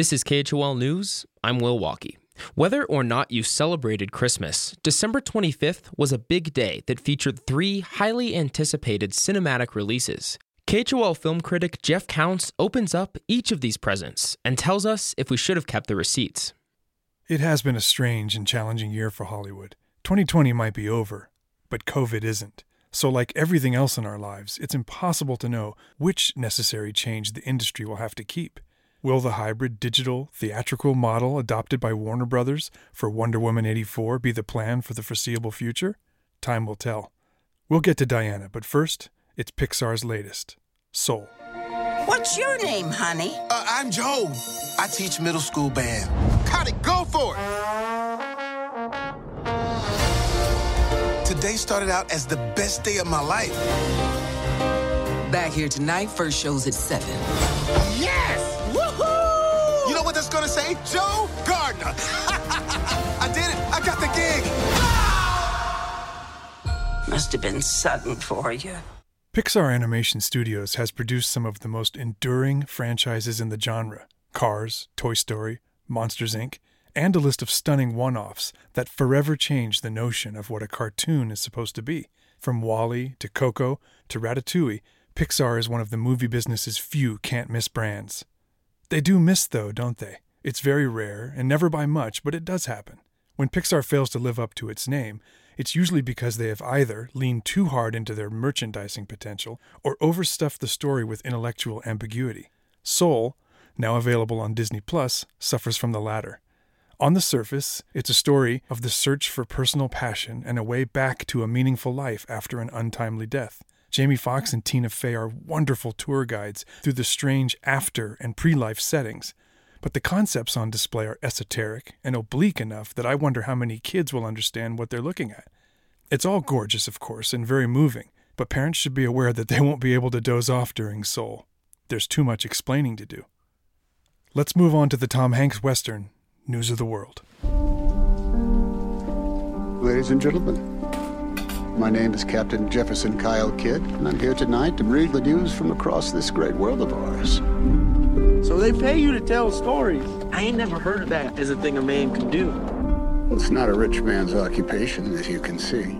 This is KHOL News. I'm Will Walkie. Whether or not you celebrated Christmas, December 25th was a big day that featured three highly anticipated cinematic releases. KHOL film critic Jeff Counts opens up each of these presents and tells us if we should have kept the receipts. It has been a strange and challenging year for Hollywood. 2020 might be over, but COVID isn't. So, like everything else in our lives, it's impossible to know which necessary change the industry will have to keep. Will the hybrid digital theatrical model adopted by Warner Brothers for Wonder Woman 84 be the plan for the foreseeable future? Time will tell. We'll get to Diana, but first, it's Pixar's latest Soul. What's your name, honey? Uh, I'm Joe. I teach middle school band. Cut it, go for it! Today started out as the best day of my life. Back here tonight, first show's at 7. Yes! Woohoo! You know that's gonna say? Joe Gardner. I did it. I got the gig. Must have been sudden for you. Pixar Animation Studios has produced some of the most enduring franchises in the genre Cars, Toy Story, Monsters Inc., and a list of stunning one offs that forever changed the notion of what a cartoon is supposed to be. From WALL-E to Coco to Ratatouille, Pixar is one of the movie business's few can't miss brands. They do miss, though, don't they? It's very rare, and never by much, but it does happen. When Pixar fails to live up to its name, it's usually because they have either leaned too hard into their merchandising potential or overstuffed the story with intellectual ambiguity. Soul, now available on Disney Plus, suffers from the latter. On the surface, it's a story of the search for personal passion and a way back to a meaningful life after an untimely death. Jamie Foxx and Tina Fey are wonderful tour guides through the strange after and pre life settings. But the concepts on display are esoteric and oblique enough that I wonder how many kids will understand what they're looking at. It's all gorgeous, of course, and very moving, but parents should be aware that they won't be able to doze off during Soul. There's too much explaining to do. Let's move on to the Tom Hanks Western, News of the World. Ladies and gentlemen, my name is Captain Jefferson Kyle Kidd, and I'm here tonight to read the news from across this great world of ours. So they pay you to tell stories. I ain't never heard of that as a thing a man can do. Well, it's not a rich man's occupation, as you can see.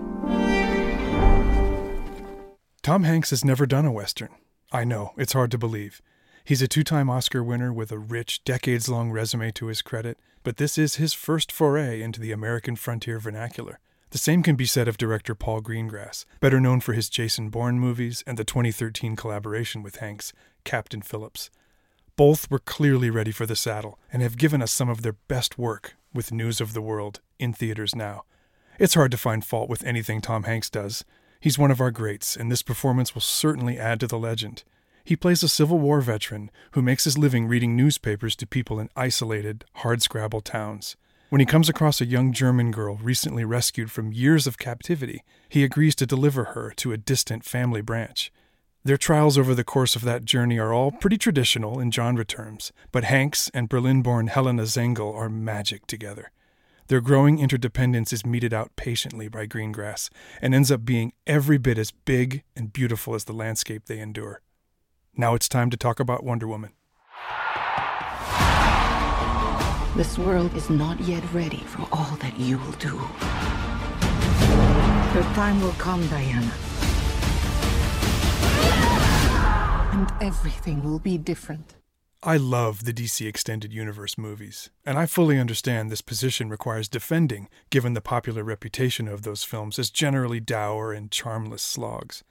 Tom Hanks has never done a Western. I know, it's hard to believe. He's a two time Oscar winner with a rich, decades long resume to his credit, but this is his first foray into the American frontier vernacular. The same can be said of director Paul Greengrass, better known for his Jason Bourne movies and the 2013 collaboration with Hanks, Captain Phillips. Both were clearly ready for the saddle and have given us some of their best work with News of the World in theaters now. It's hard to find fault with anything Tom Hanks does. He's one of our greats, and this performance will certainly add to the legend. He plays a Civil War veteran who makes his living reading newspapers to people in isolated, hardscrabble towns. When he comes across a young German girl recently rescued from years of captivity, he agrees to deliver her to a distant family branch. Their trials over the course of that journey are all pretty traditional in genre terms, but Hanks and Berlin born Helena Zengel are magic together. Their growing interdependence is meted out patiently by Greengrass and ends up being every bit as big and beautiful as the landscape they endure. Now it's time to talk about Wonder Woman. This world is not yet ready for all that you will do. Your time will come, Diana. And everything will be different. I love the DC Extended Universe movies, and I fully understand this position requires defending given the popular reputation of those films as generally dour and charmless slogs.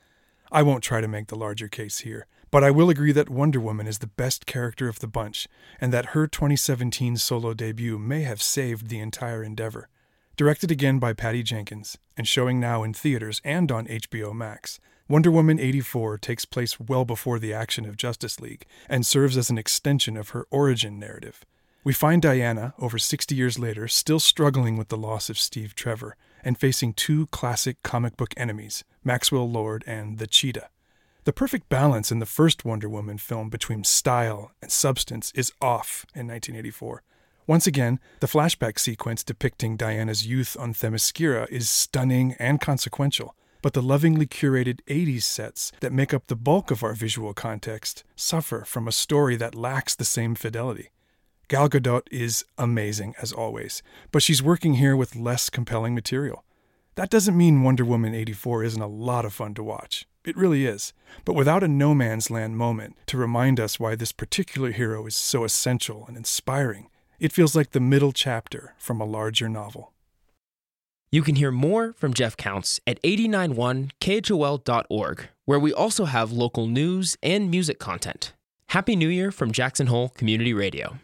I won't try to make the larger case here, but I will agree that Wonder Woman is the best character of the bunch, and that her 2017 solo debut may have saved the entire endeavor. Directed again by Patty Jenkins, and showing now in theaters and on HBO Max, Wonder Woman 84 takes place well before the action of Justice League and serves as an extension of her origin narrative. We find Diana, over 60 years later, still struggling with the loss of Steve Trevor and facing two classic comic book enemies, Maxwell Lord and the Cheetah. The perfect balance in the first Wonder Woman film between style and substance is off in 1984. Once again, the flashback sequence depicting Diana's youth on Themyscira is stunning and consequential, but the lovingly curated 80s sets that make up the bulk of our visual context suffer from a story that lacks the same fidelity. Gal Gadot is amazing as always, but she's working here with less compelling material. That doesn't mean Wonder Woman 84 isn't a lot of fun to watch. It really is. But without a no man's land moment to remind us why this particular hero is so essential and inspiring, it feels like the middle chapter from a larger novel. You can hear more from Jeff Counts at 891khol.org, where we also have local news and music content. Happy New Year from Jackson Hole Community Radio.